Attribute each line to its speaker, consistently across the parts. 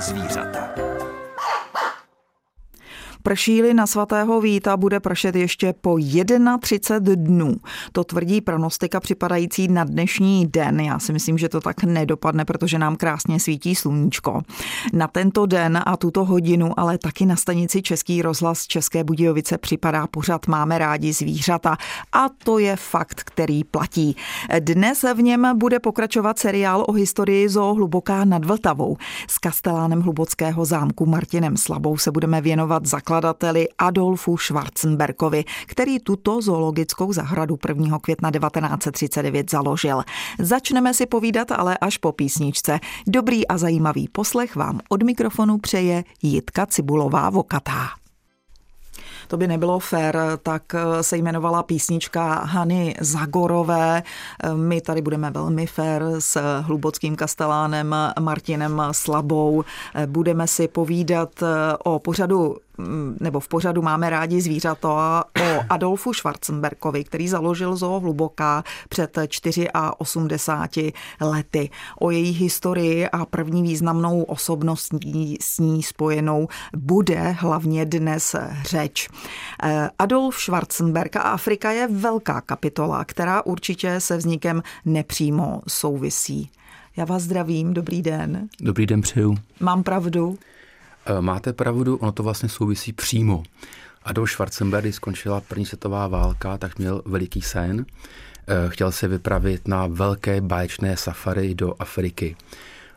Speaker 1: zvířata.
Speaker 2: Pršíli na svatého Víta bude pršet ještě po 31 dnů. To tvrdí pronostika připadající na dnešní den. Já si myslím, že to tak nedopadne, protože nám krásně svítí sluníčko. Na tento den a tuto hodinu, ale taky na stanici Český rozhlas České Budějovice připadá pořad Máme rádi zvířata. A to je fakt, který platí. Dnes v něm bude pokračovat seriál o historii zoo Hluboká nad Vltavou. S kastelánem Hlubockého zámku Martinem Slabou se budeme věnovat za zakladateli Adolfu Schwarzenberkovi, který tuto zoologickou zahradu 1. května 1939 založil. Začneme si povídat ale až po písničce. Dobrý a zajímavý poslech vám od mikrofonu přeje Jitka Cibulová Vokatá. To by nebylo fér, tak se jmenovala písnička Hany Zagorové. My tady budeme velmi fér s hlubockým kastelánem Martinem Slabou. Budeme si povídat o pořadu nebo v pořadu máme rádi zvířata o Adolfu Schwarzenberkovi, který založil zoo Hluboká před 84 lety. O její historii a první významnou osobností s ní spojenou bude hlavně dnes řeč. Eh, Adolf Schwarzenberg a Afrika je velká kapitola, která určitě se vznikem nepřímo souvisí. Já vás zdravím, dobrý den.
Speaker 3: Dobrý den přeju.
Speaker 2: Mám pravdu?
Speaker 3: Eh, máte pravdu, ono to vlastně souvisí přímo. Adolf Schwarzenberg, když skončila první světová válka, tak měl veliký sen. Eh, chtěl se vypravit na velké báječné safari do Afriky.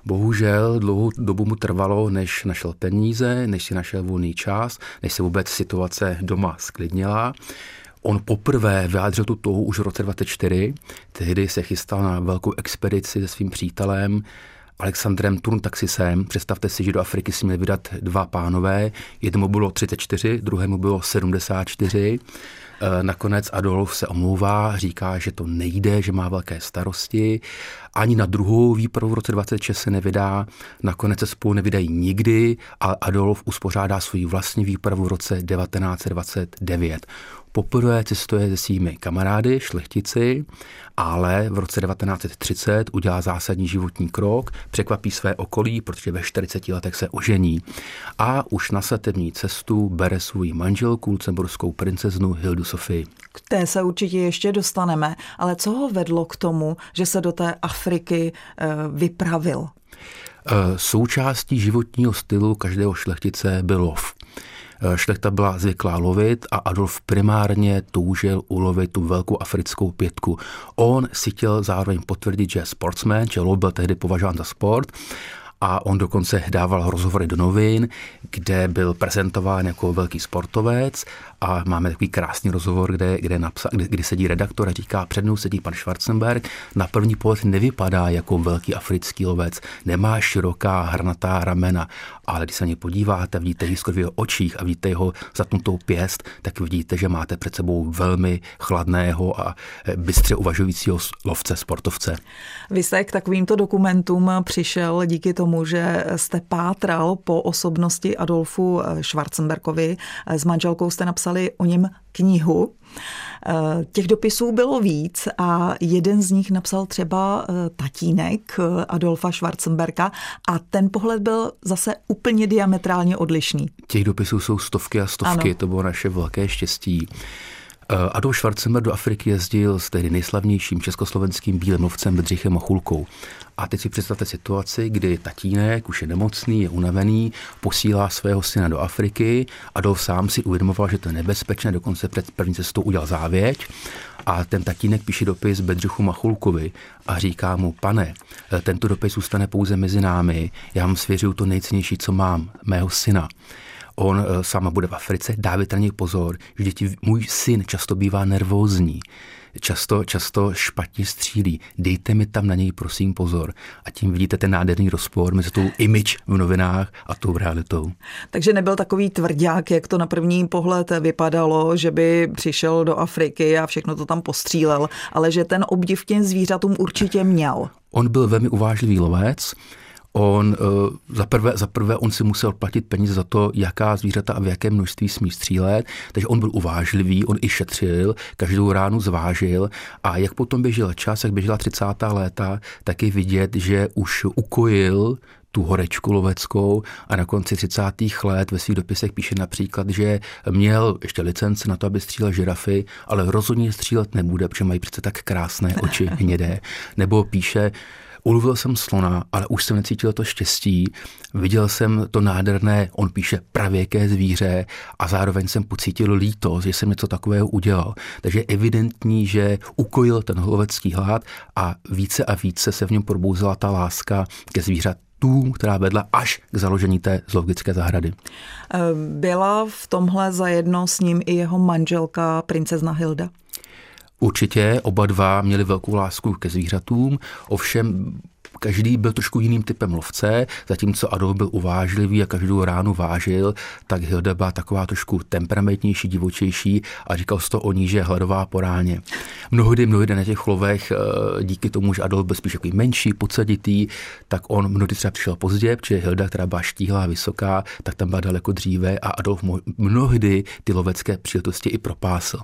Speaker 3: Bohužel dlouhou dobu mu trvalo, než našel peníze, než si našel volný čas, než se vůbec situace doma sklidnila. On poprvé vyjádřil tu touhu už v roce 24, tehdy se chystal na velkou expedici se svým přítelem Alexandrem Turntaxisem. Představte si, že do Afriky si měli vydat dva pánové. Jednomu bylo 34, druhému bylo 74. Eh, nakonec Adolf se omlouvá, říká, že to nejde, že má velké starosti. Ani na druhou výpravu v roce 26 se nevydá. Nakonec se spolu nevydají nikdy a Adolf uspořádá svou vlastní výpravu v roce 1929. Poprvé cestuje se svými kamarády, šlechtici, ale v roce 1930 udělá zásadní životní krok, překvapí své okolí, protože ve 40 letech se ožení. A už na svatební cestu bere svou manželku, lucemburskou princeznu Hildu Sofii.
Speaker 2: K té se určitě ještě dostaneme, ale co ho vedlo k tomu, že se do té Afriky e, vypravil?
Speaker 3: E, součástí životního stylu každého šlechtice byl lov. Šlechta byla zvyklá lovit a Adolf primárně toužil ulovit tu velkou africkou pětku. On si chtěl zároveň potvrdit, že je sportsman, že lov byl tehdy považován za sport a on dokonce dával rozhovory do novin, kde byl prezentován jako velký sportovec a máme takový krásný rozhovor, kde, kde, napsa, kdy, kdy sedí redaktor a říká, před mnou sedí pan Schwarzenberg, na první pohled nevypadá jako velký africký lovec, nemá široká hrnatá ramena, ale když se na ně podíváte, vidíte historii v jeho očích a vidíte jeho zatnutou pěst, tak vidíte, že máte před sebou velmi chladného a eh, bystře uvažujícího lovce, sportovce.
Speaker 2: Vy jste k takovýmto dokumentům přišel díky tomu, že jste pátral po osobnosti Adolfu eh, Schwarzenbergovi. Eh, s manželkou jste napsali o něm knihu. Eh, těch dopisů bylo víc a jeden z nich napsal třeba tatínek Adolfa Schwarzenberga a ten pohled byl zase úplně diametrálně odlišný.
Speaker 3: Těch dopisů jsou stovky a stovky, ano. to bylo naše velké štěstí. Eh, Adolf Schwarzenberg do Afriky jezdil s tehdy nejslavnějším československým bílým Bedřichem Machulkou. A teď si představte situaci, kdy tatínek už je nemocný, je unavený, posílá svého syna do Afriky. Adolf sám si uvědomoval, že to je nebezpečné, dokonce před první cestou udělal závěť. A ten tatínek píše dopis Bedřichu Machulkovi a říká mu, pane, eh, tento dopis zůstane pouze mezi námi, já vám svěřuju to nejcennější, co mám, mého syna on eh, sám bude v Africe, dávajte na něj pozor, že děti, můj syn často bývá nervózní, často, často špatně střílí. Dejte mi tam na něj prosím pozor. A tím vidíte ten nádherný rozpor mezi tou image v novinách a tou realitou.
Speaker 2: Takže nebyl takový tvrdák, jak to na první pohled vypadalo, že by přišel do Afriky a všechno to tam postřílel, ale že ten obdiv těm zvířatům určitě měl.
Speaker 3: On byl velmi uvážlivý lovec, On uh, za, prvé, za prvé on si musel platit peníze za to, jaká zvířata a v jakém množství smí střílet, takže on byl uvážlivý, on i šetřil, každou ránu zvážil a jak potom běžel čas, jak běžela 30. léta, tak je vidět, že už ukojil tu horečku loveckou a na konci 30. let ve svých dopisech píše například, že měl ještě licenci na to, aby střílel žirafy, ale rozhodně střílet nebude, protože mají přece tak krásné oči hnědé. Nebo píše, Ulovil jsem slona, ale už jsem necítil to štěstí. Viděl jsem to nádherné, on píše, pravěké zvíře a zároveň jsem pocítil lítost, že jsem něco takového udělal. Takže je evidentní, že ukojil ten hlovecký hlad a více a více se v něm probouzela ta láska ke zvířatům, která vedla až k založení té zoologické zahrady.
Speaker 2: Eh, byla v tomhle zajedno s ním i jeho manželka princezna Hilda?
Speaker 3: Určitě oba dva měli velkou lásku ke zvířatům, ovšem každý byl trošku jiným typem lovce, zatímco Adolf byl uvážlivý a každou ránu vážil, tak Hilda byla taková trošku temperamentnější, divočejší a říkal se to o ní, že hladová po ráně. Mnohdy, mnohdy na těch lovech, eh, díky tomu, že Adolf byl spíš menší, podsaditý, tak on mnohdy třeba přišel pozdě, protože Hilda, která byla štíhlá, vysoká, tak tam byla daleko dříve a Adolf mnohdy ty lovecké příležitosti i propásl.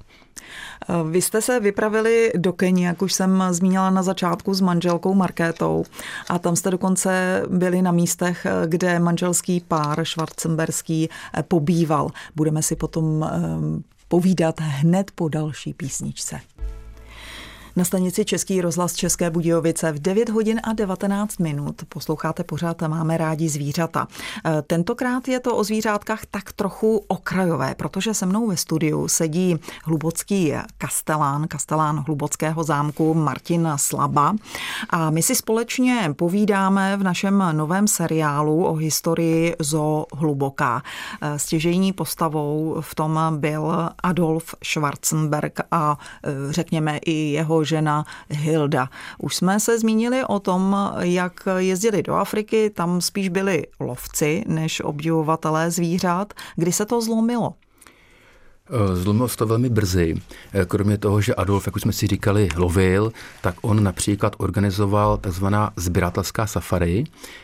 Speaker 2: Vy jste se vypravili do Keni, jak už jsem zmínila na začátku, s manželkou Markétou a tam jste dokonce byli na místech, kde manželský pár švarcemberský pobýval. Budeme si potom eh, povídat hned po další písničce. Na stanici Český rozhlas České Budějovice v 9 hodin a 19 minut posloucháte pořád Máme rádi zvířata. E, tentokrát je to o zvířátkách tak trochu okrajové, protože se mnou ve studiu sedí hlubocký kastelán, kastelán hlubockého zámku Martin Slaba a my si společně povídáme v našem novém seriálu o historii zo hluboká. E, stěžejní postavou v tom byl Adolf Schwarzenberg a e, řekněme i jeho žena Hilda. Už jsme se zmínili o tom, jak jezdili do Afriky, tam spíš byli lovci než obdivovatelé zvířat. Kdy se to zlomilo?
Speaker 3: Eh, zlomilo se to velmi brzy. Eh, kromě toho, že Adolf, jak už jsme si říkali, lovil, tak on například organizoval takzvaná sběratelská safari,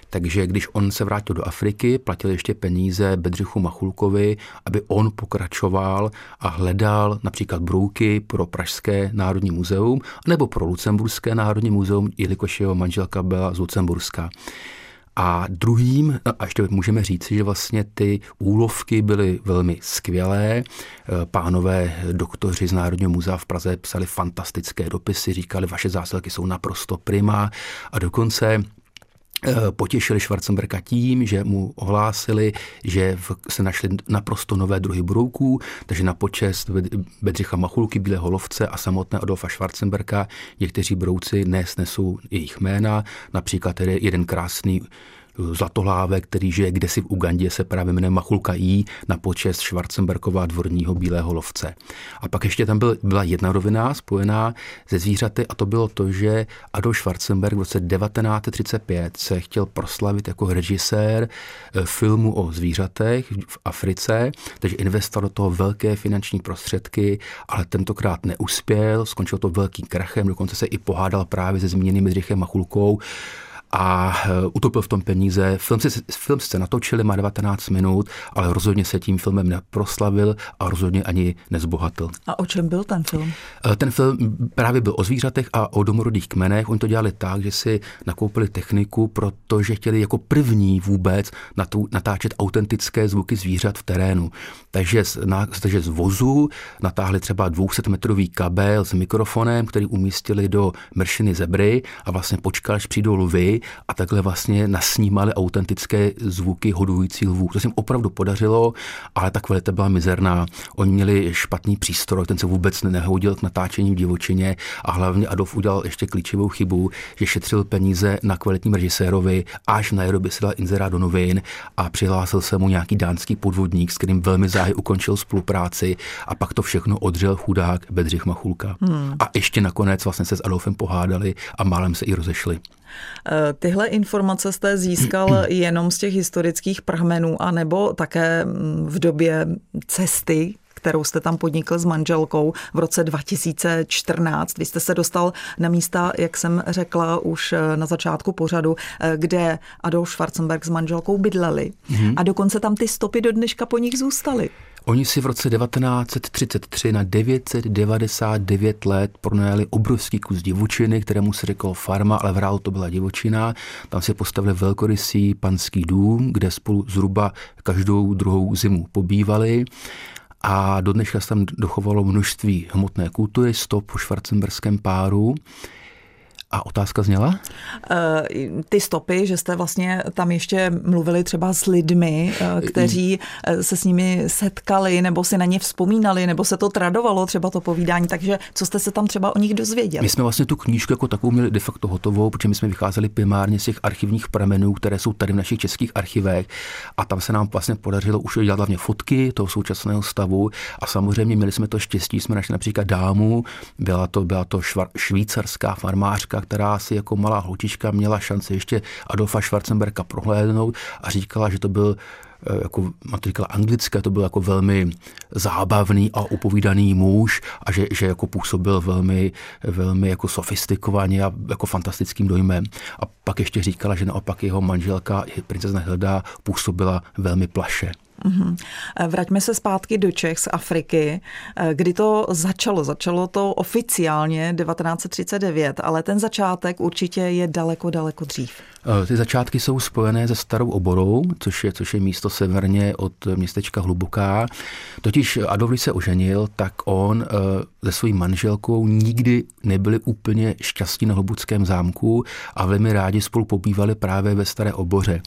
Speaker 3: takže když on se vrátil do Afriky, platil ještě peníze Bedřichu Machulkovi, aby on pokračoval a hledal například brouky pro Pražské národní muzeum nebo pro Lucemburské národní muzeum, jelikož jeho manželka byla z Lucemburska. A druhým, a ještě můžeme říct, že vlastně ty úlovky byly velmi skvělé. E, pánové doktoři z Národního muzea v Praze psali fantastické dopisy, říkali, vaše zásilky jsou naprosto prima a dokonce potěšili Schwarzenberga tím, že mu ohlásili, že se našli naprosto nové druhy brouků, takže na počest Bedřicha Machulky, Bílého lovce a samotné Adolfa Schwarzenberga někteří brouci dnes nesou jejich jména, například tedy jeden krásný Zlatohláve, který žije kdesi v Ugandě, se právě jmenuje Machulka Jí na počest Schwarzenberkova dvorního bílého lovce. A pak ještě tam byl, byla jedna rovina spojená ze zvířaty a to bylo to, že Adolf Schwarzenberg v roce 1935 se chtěl proslavit jako režisér eh, filmu o zvířatech v Africe, takže investoval do toho velké finanční prostředky, ale tentokrát neuspěl, skončil to velkým krachem, dokonce se i pohádal právě se zmíněným Bedřichem Machulkou, a eh, utopil v tom peníze. Film, si, film se natočili, má 19 minut, ale rozhodně se tím filmem neproslavil a rozhodně ani nezbohatil.
Speaker 2: A o čem byl ten film?
Speaker 3: Eh, ten film právě byl o zvířatech a o domorodých kmenech. Oni to dělali tak, že si nakoupili techniku, protože chtěli jako první vůbec natáčet autentické zvuky zvířat v terénu. Takže z, na, takže z vozu natáhli třeba 200 metrový kabel s mikrofonem, který umístili do mršiny zebry a vlastně počkali, až přijdou lvy a takhle vlastně nasnímali autentické zvuky hodující lvů. To se jim opravdu podařilo, ale ta kvalita byla mizerná. Oni měli špatný přístroj, ten se vůbec nehodil k natáčení v divočině a hlavně Adolf udělal ještě klíčovou chybu, že šetřil peníze na kvalitním režisérovi, až na Nairobi si dal inzerát do novin a přihlásil se mu nějaký dánský podvodník, s kterým velmi záhy ukončil spolupráci a pak to všechno odřel chudák Bedřich Machulka. Hmm. A ještě nakonec vlastně se s Adolfem pohádali a málem se i rozešli.
Speaker 2: Eh, tyhle informace jste získal jenom z těch historických pramenů, anebo také mm, v době cesty, kterou jste tam podnikl s manželkou v roce 2014. Vy jste se dostal na místa, jak jsem řekla už eh, na začátku pořadu, eh, kde Adolf Schwarzenberg s manželkou bydleli. Mm-hmm. A dokonce tam ty stopy do dneška po nich zůstaly.
Speaker 3: Oni si v roce 1933 na 999 let pronajali obrovský kus divočiny, kterému se řekl farma, ale v reálu to byla divočina. Tam si postavili velkorysý panský dům, kde spolu zhruba každou druhou zimu pobývali a do dneška se tam dochovalo množství hmotné kultury, stop po švarcemberském páru. A otázka zněla?
Speaker 2: Eh, ty stopy, že jste vlastně tam ještě mluvili třeba s lidmi, eh, kteří eh, se s nimi setkali, nebo si na ně vzpomínali, nebo se to tradovalo třeba to povídání, takže co jste se tam třeba o nich dozvěděli?
Speaker 3: My jsme vlastně tu knížku jako takovou měli de facto hotovou, protože my jsme vycházeli primárně z těch archivních pramenů, které jsou tady v našich českých archivech a tam se nám vlastně podařilo už dělat hlavně fotky toho současného stavu a samozřejmě měli jsme to štěstí, jsme našli například dámu, byla to, byla to švar, švýcarská farmářka, která si jako malá holčička měla šanci ještě Adolfa Schwarzenberga prohlédnout a říkala, že to byl eh, jako, má to říkala anglické, to byl jako velmi zábavný a upovídaný muž a že, že jako působil velmi, velmi jako sofistikovaně a jako fantastickým dojmem. A pak ještě říkala, že naopak jeho manželka, princezna Hilda, působila velmi plaše.
Speaker 2: Mm-hmm. Vraťme se zpátky do Čech z Afriky. Eh, kdy to začalo? Začalo to oficiálně 1939, ale ten začátek určitě je daleko, daleko dřív.
Speaker 3: Eh, ty začátky jsou spojené se Starou oborou, což je, což je místo severně od městečka Hluboká. Totiž Adolf, se oženil, tak on se svojí manželkou nikdy nebyli úplně šťastní na Hlubuckém zámku a velmi rádi spolu pobývali právě ve Staré oboře.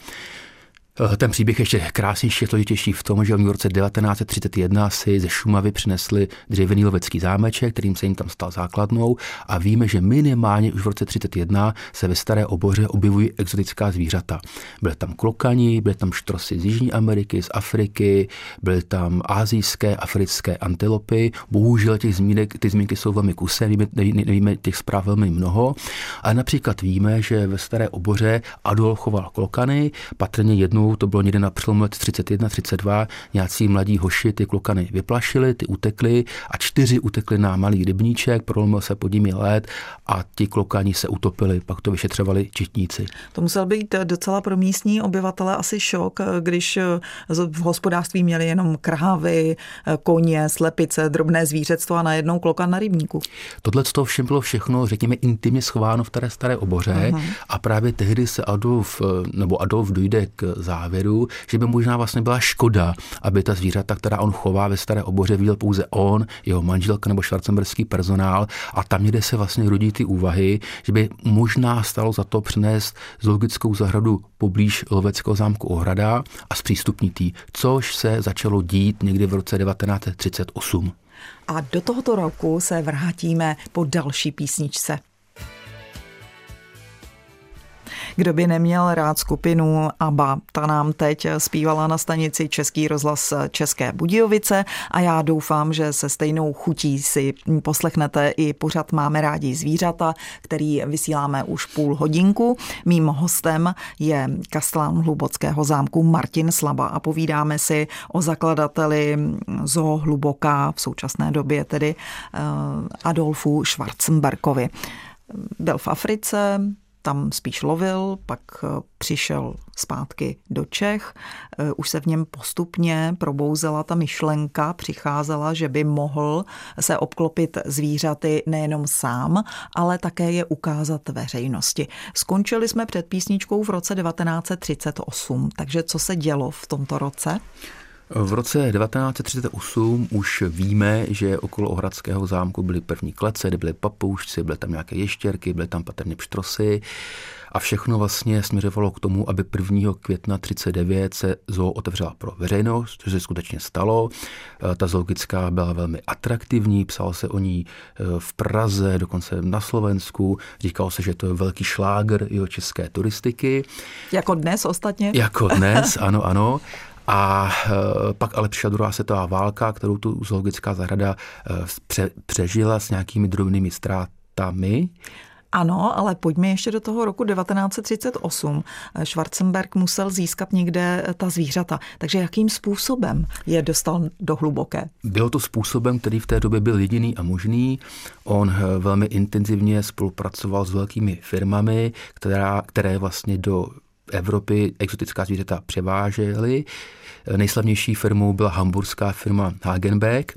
Speaker 3: Eh, ten příběh ještě krásnější, složitější v tom, že oni v roce 1931 si ze Šumavy přinesli dřevěný lovecký zámeček, kterým se jim tam stal základnou a víme, že minimálně už v roce 31 se ve Staré oboře objevují exotická zvířata. Byly tam klokani, byly tam štrosy z Jižní Ameriky, z Afriky, byly tam azijské, africké antilopy. Bohužel těch zmínek, ty zmínky jsou velmi kusé, nevíme, nevíme těch zpráv velmi mnoho, ale například víme, že ve Staré oboře Adolf choval klokany, patrně jednou to bylo někde na přelomu let 31-32, nějací mladí hoši ty klokany vyplašili, ty utekli a čtyři utekli na malý rybníček, prolomil se pod nimi let a ti klokani se utopili, pak to vyšetřovali četníci.
Speaker 2: To musel být docela pro místní obyvatele asi šok, když v hospodářství měli jenom krávy, koně, slepice, drobné zvířectvo a najednou klokan na rybníku.
Speaker 3: Tohle to všem bylo všechno, řekněme, intimně schováno v té staré oboře uh-huh. a právě tehdy se Adolf, nebo Adolf dojde k zá závěru, že by možná vlastně byla škoda, aby ta zvířata, která on chová ve staré oboře, viděl pouze on, jeho manželka nebo švarcemberský personál a tam někde se vlastně rodí ty úvahy, že by možná stalo za to přinést zoologickou zahradu poblíž loveckého zámku Ohrada a zpřístupnit což se začalo dít někdy v roce 1938.
Speaker 2: A do tohoto roku se vrátíme po další písničce. Kdo by neměl rád skupinu ABBA, ta nám teď zpívala na stanici Český rozhlas České Budějovice a já doufám, že se stejnou chutí si poslechnete i pořad Máme rádi zvířata, který vysíláme už půl hodinku. Mým hostem je kastlán Hlubockého zámku Martin Slaba a povídáme si o zakladateli Zoo Hluboká v současné době tedy eh, Adolfu Schwarzenberkovi. Byl v Africe, tam spíš lovil, pak eh, přišel zpátky do Čech. Eh, už se v něm postupně probouzela ta myšlenka, přicházela, že by mohl se obklopit zvířaty nejenom sám, ale také je ukázat veřejnosti. Skončili jsme před písničkou v roce 1938, takže co se dělo v tomto roce?
Speaker 3: V roce 1938 už víme, že okolo Ohradského zámku byly první klece, kde byly papoušci, byly tam nějaké ještěrky, byly tam patrně pštrosy a všechno vlastně směřovalo k tomu, aby 1. května 39 se zoo otevřela pro veřejnost, což se skutečně stalo. E, ta zoologická byla velmi atraktivní, psalo se o ní e, v Praze, dokonce na Slovensku. Říkalo se, že to je velký šláger jeho české turistiky.
Speaker 2: Jako dnes ostatně?
Speaker 3: Jako dnes, ano, ano. A e, pak ale přišla druhá světová válka, kterou tu zoologická zahrada e, pře, přežila s nějakými drobnými ztrátami.
Speaker 2: Ano, ale pojďme ještě do toho roku 1938. Schwarzenberg musel získat někde ta zvířata. Takže jakým způsobem je dostal do hluboké?
Speaker 3: Bylo to způsobem, který v té době byl jediný a možný. On velmi intenzivně spolupracoval s velkými firmami, která, které vlastně do Evropy exotická zvířata převážely. Nejslavnější firmou byla hamburská firma Hagenbeck.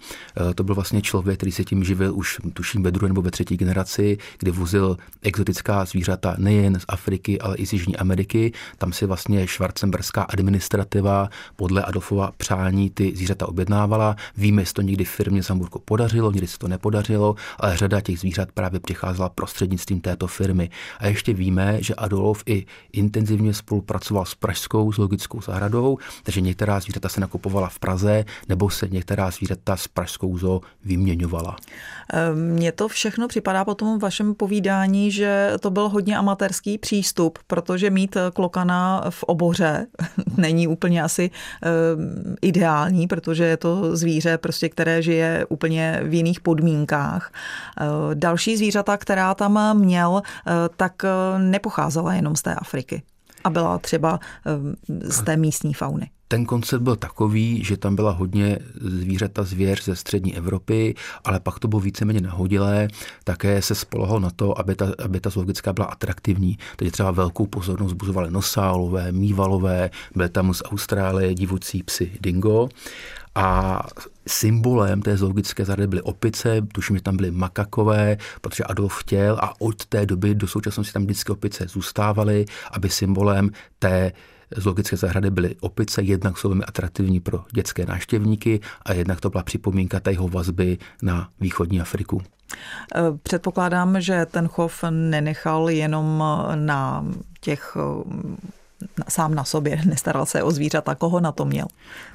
Speaker 3: To byl vlastně člověk, který se tím živil už tuším ve druhé nebo ve třetí generaci, kdy vozil exotická zvířata nejen z Afriky, ale i z Jižní Ameriky. Tam si vlastně švarcemberská administrativa podle Adolfova přání ty zvířata objednávala. Víme, jestli to někdy firmě z Hamburgu podařilo, někdy se to nepodařilo, ale řada těch zvířat právě přicházela prostřednictvím této firmy. A ještě víme, že Adolf i intenzivně spolupracoval s Pražskou zoologickou zahradou, takže některá zvířata se nakupovala v Praze, nebo se některá zvířata s Pražskou zoo vyměňovala.
Speaker 2: Mně to všechno připadá po tom vašem povídání, že to byl hodně amatérský přístup, protože mít klokana v oboře není úplně asi ideální, protože je to zvíře, prostě, které žije úplně v jiných podmínkách. Další zvířata, která tam měl, tak nepocházela jenom z té Afriky a byla třeba z té místní fauny.
Speaker 3: Ten koncept byl takový, že tam byla hodně zvířata, zvěř ze střední Evropy, ale pak to bylo víceméně nahodilé. Také se spolohal na to, aby ta, aby ta zoologická byla atraktivní. Takže třeba velkou pozornost buzovaly nosálové, mývalové, byly tam z Austrálie divocí psy dingo. A symbolem té zoologické zahrady byly opice, tuším, že tam byly makakové, protože Adolf chtěl a od té doby do současnosti tam vždycky opice zůstávaly, aby symbolem té zoologické zahrady byly opice, jednak jsou velmi atraktivní pro dětské návštěvníky a jednak to byla připomínka té jeho vazby na východní Afriku.
Speaker 2: Předpokládám, že ten chov nenechal jenom na těch sám na sobě, nestaral se o zvířata. Koho na to měl?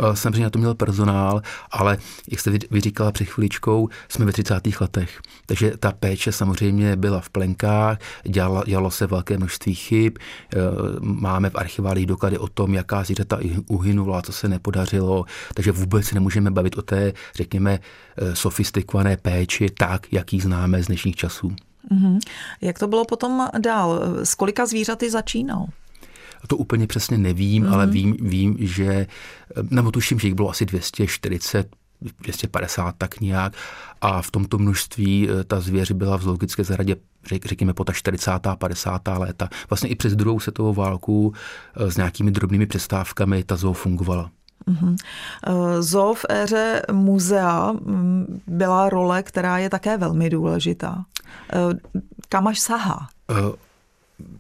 Speaker 3: Eh, samozřejmě na to měl personál, ale jak jste vyříkala před chviličkou, jsme ve 30. letech. Takže ta péče samozřejmě byla v plenkách, dělalo, dělalo se velké množství chyb, eh, máme v archiválích doklady o tom, jaká zvířata uhynula, co se nepodařilo, takže vůbec se nemůžeme bavit o té, řekněme, eh, sofistikované péči tak, jak ji známe z dnešních časů.
Speaker 2: Mm-hmm. Jak to bylo potom dál? S kolika zvířaty začínal?
Speaker 3: To úplně přesně nevím, mm-hmm. ale vím, vím, že, nebo tuším, že jich bylo asi 240 250 tak nějak a v tomto množství eh, ta zvěř byla v zoologické zahradě řek, řekněme po ta 40. 50. léta. Vlastně i přes druhou světovou válku eh, s nějakými drobnými přestávkami ta zoo fungovala. Mm-hmm.
Speaker 2: Zoo v éře muzea mm, byla role, která je také velmi důležitá. Kam až sahá?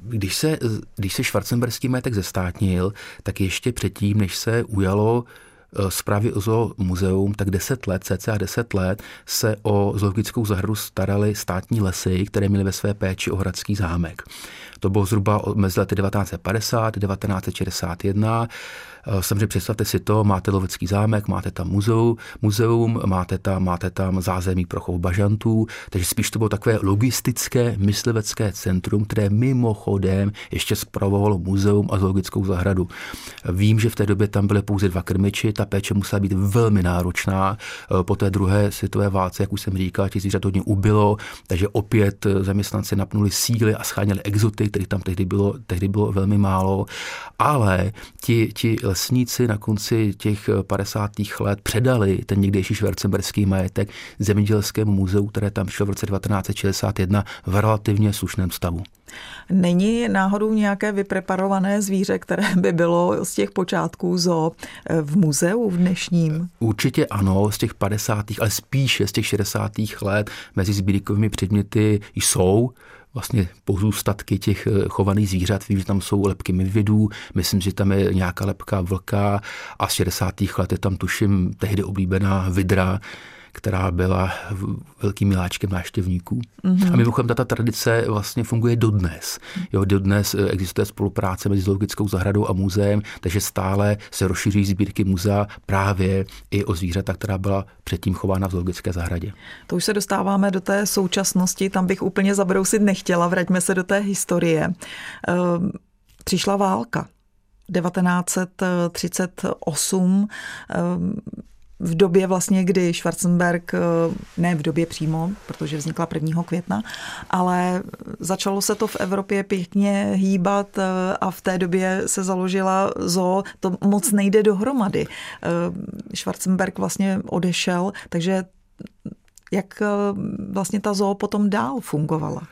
Speaker 3: Když se, když se švarcemberský majetek zestátnil, tak ještě předtím, než se ujalo eh, zprávy o zoo muzeum, tak 10 let, cca 10 let, se o zoologickou zahradu starali státní lesy, které měly ve své péči Ohradský zámek. To bylo zhruba mezi lety 1950 1961. Eh, samozřejmě představte si to, máte lovecký zámek, máte tam muzeum, muzeum máte, tam, máte tam zázemí pro chov bažantů, takže spíš to bylo takové logistické myslivecké centrum, které mimochodem ještě zpravovalo muzeum a zoologickou zahradu. Vím, že v té době tam byly pouze dva krmiči, ta péče musela být velmi náročná. Eh, po té druhé světové válce, jak už jsem říkal, těch zvířat hodně ubylo, takže opět eh, zaměstnanci napnuli síly a scháněli exoty, kterých tam tehdy bylo, tehdy bylo velmi málo, ale ti, ti lesníci na konci těch 50. let předali ten někdejší švarcemberský majetek zemědělskému muzeu, které tam šlo v roce 1961 v relativně slušném stavu.
Speaker 2: Není náhodou nějaké vypreparované zvíře, které by bylo z těch počátků zo v muzeu v dnešním?
Speaker 3: Určitě ano, z těch 50. ale spíše z těch 60. let mezi sbírkovými předměty jsou vlastně pozůstatky těch eh, chovaných zvířat. Vím, že tam jsou lepky medvědů, myslím, že tam je nějaká lepka vlka a z 60. let je tam tuším tehdy oblíbená vidra, která byla velkým miláčkem návštěvníků. Mm-hmm. A mimochodem tato tradice vlastně funguje dodnes. Jo, dodnes eh, existuje spolupráce mezi zoologickou zahradou a muzeem, takže stále se rozšiřují sbírky muzea právě i o zvířata, která byla předtím chována v zoologické zahradě.
Speaker 2: To už se dostáváme do té současnosti, tam bych úplně zabrousit nechtěla, vraťme se do té historie. Ehm, přišla válka. 1938 v době vlastně, kdy Schwarzenberg, eh, ne v době přímo, protože vznikla 1. května, ale začalo se to v Evropě pěkně hýbat eh, a v té době se založila zoo. To moc nejde dohromady. Eh, Schwarzenberg vlastně odešel, takže jak vlastně ta zoo potom dál fungovala?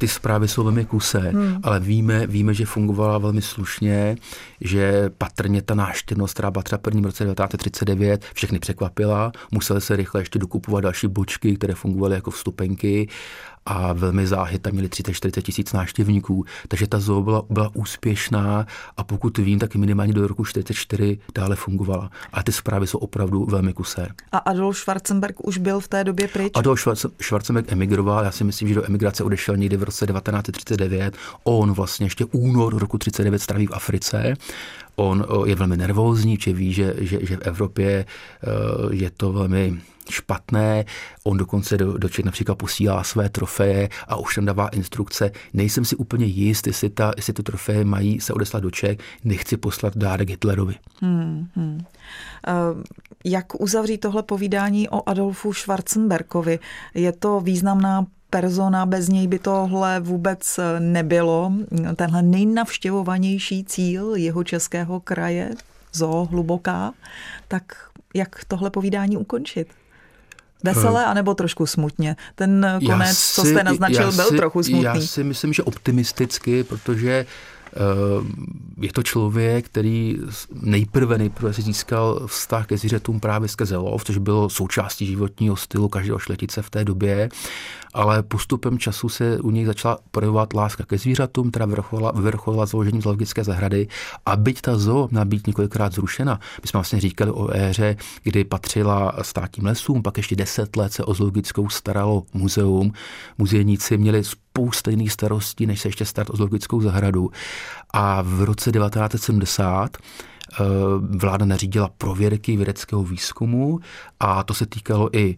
Speaker 3: Ty zprávy jsou velmi kusé, hmm. ale víme, víme, že fungovala velmi slušně, že patrně ta náštěvnost, která byla třeba prvním roce 1939, všechny překvapila, museli se rychle ještě dokupovat další bočky, které fungovaly jako vstupenky a velmi záhy tam měli 30-40 tisíc návštěvníků, takže ta zoo byla, byla úspěšná a pokud vím, tak minimálně do roku 44 dále fungovala. A ty zprávy jsou opravdu velmi kusé.
Speaker 2: A Adolf Schwarzenberg už byl v té době pryč?
Speaker 3: Adolf Schwarzenberg emigroval, já si myslím, že do emigrace odešel někdy v roce 1939. On vlastně ještě únor roku 39 straví v Africe. On je velmi nervózní, či ví, že, že, že v Evropě eh, je to velmi špatné. On dokonce do, do Čech například posílá své trofeje a už tam dává instrukce. Nejsem si úplně jist, jestli, ta, jestli ty trofeje mají se odeslat do Čech. Nechci poslat dárek Hitlerovi. Hmm, hmm.
Speaker 2: Uh, jak uzavřít tohle povídání o Adolfu Schwarzenberkovi? Je to významná persona, bez něj by tohle vůbec nebylo. Tenhle nejnavštěvovanější cíl jeho českého kraje, zoo hluboká, tak jak tohle povídání ukončit? Veselé, anebo trošku smutně? Ten konec, si, co jste naznačil, byl
Speaker 3: si,
Speaker 2: trochu smutný.
Speaker 3: Já si myslím, že optimisticky, protože Eh, je to člověk, který nejprve, nejprve si získal vztah ke zvířatům právě skrze lov, což bylo součástí životního stylu každého šletice v té době, ale postupem času se u něj začala projevovat láska ke zvířatům, která vrcholila, vrcholila založením zoologické zahrady. A byť ta zoo měla být několikrát zrušena, my jsme vlastně říkali o éře, kdy patřila státním lesům, pak ještě deset let se o zoologickou staralo muzeum, muzejníci měli spousta jiných starostí, než se ještě starat o zoologickou zahradu. A v roce 1970 eh, vláda nařídila prověrky vědeckého výzkumu a to se týkalo i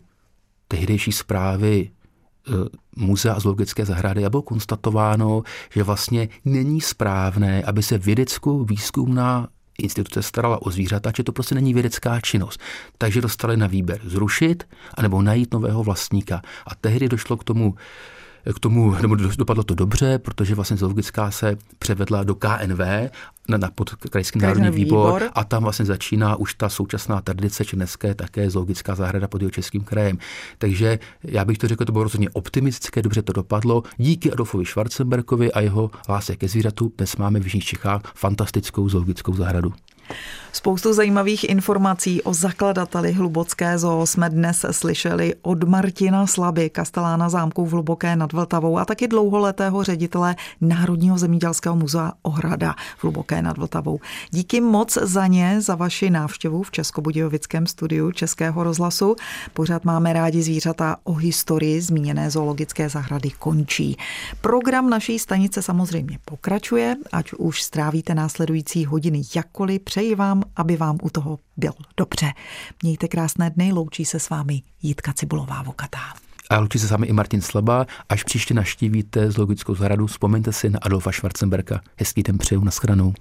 Speaker 3: tehdejší zprávy eh, muzea zoologické zahrady a bylo konstatováno, že vlastně není správné, aby se vědeckou výzkumná instituce starala o zvířata, že to prostě není vědecká činnost. Takže dostali na výběr zrušit anebo najít nového vlastníka. A tehdy došlo k tomu k tomu, nebo dopadlo to dobře, protože vlastně zoologická se převedla do KNV, na, na pod krajský národní výbor, výbor a tam vlastně začíná už ta současná tradice, či dneska je také zoologická zahrada pod jeho českým krajem. Takže já bych to řekl, to bylo rozhodně optimistické, dobře to dopadlo. Díky Adolfovi Schwarzenberkovi a jeho lásce ke zvířatu dnes máme v Jižních Čechách fantastickou zoologickou zahradu.
Speaker 2: Spoustu zajímavých informací o zakladateli Hlubocké zoo jsme dnes slyšeli od Martina Slaby, kastelána zámku v Hluboké nad Vltavou a taky dlouholetého ředitele Národního zemědělského muzea Ohrada v Hluboké nad Vltavou. Díky moc za ně, za vaši návštěvu v Českobudějovickém studiu Českého rozhlasu. Pořád máme rádi zvířata o historii zmíněné zoologické zahrady končí. Program naší stanice samozřejmě pokračuje, ať už strávíte následující hodiny jakkoliv Přeji vám, aby vám u toho bylo dobře. Mějte krásné dny, loučí se s vámi Jitka Cibulová Vokatá.
Speaker 3: A loučí se sami i Martin Slaba. Až příště naštívíte zoologickou zahradu, vzpomeňte si na Adolfa Schwarzenberka. Hezký den přeju, nashledanou.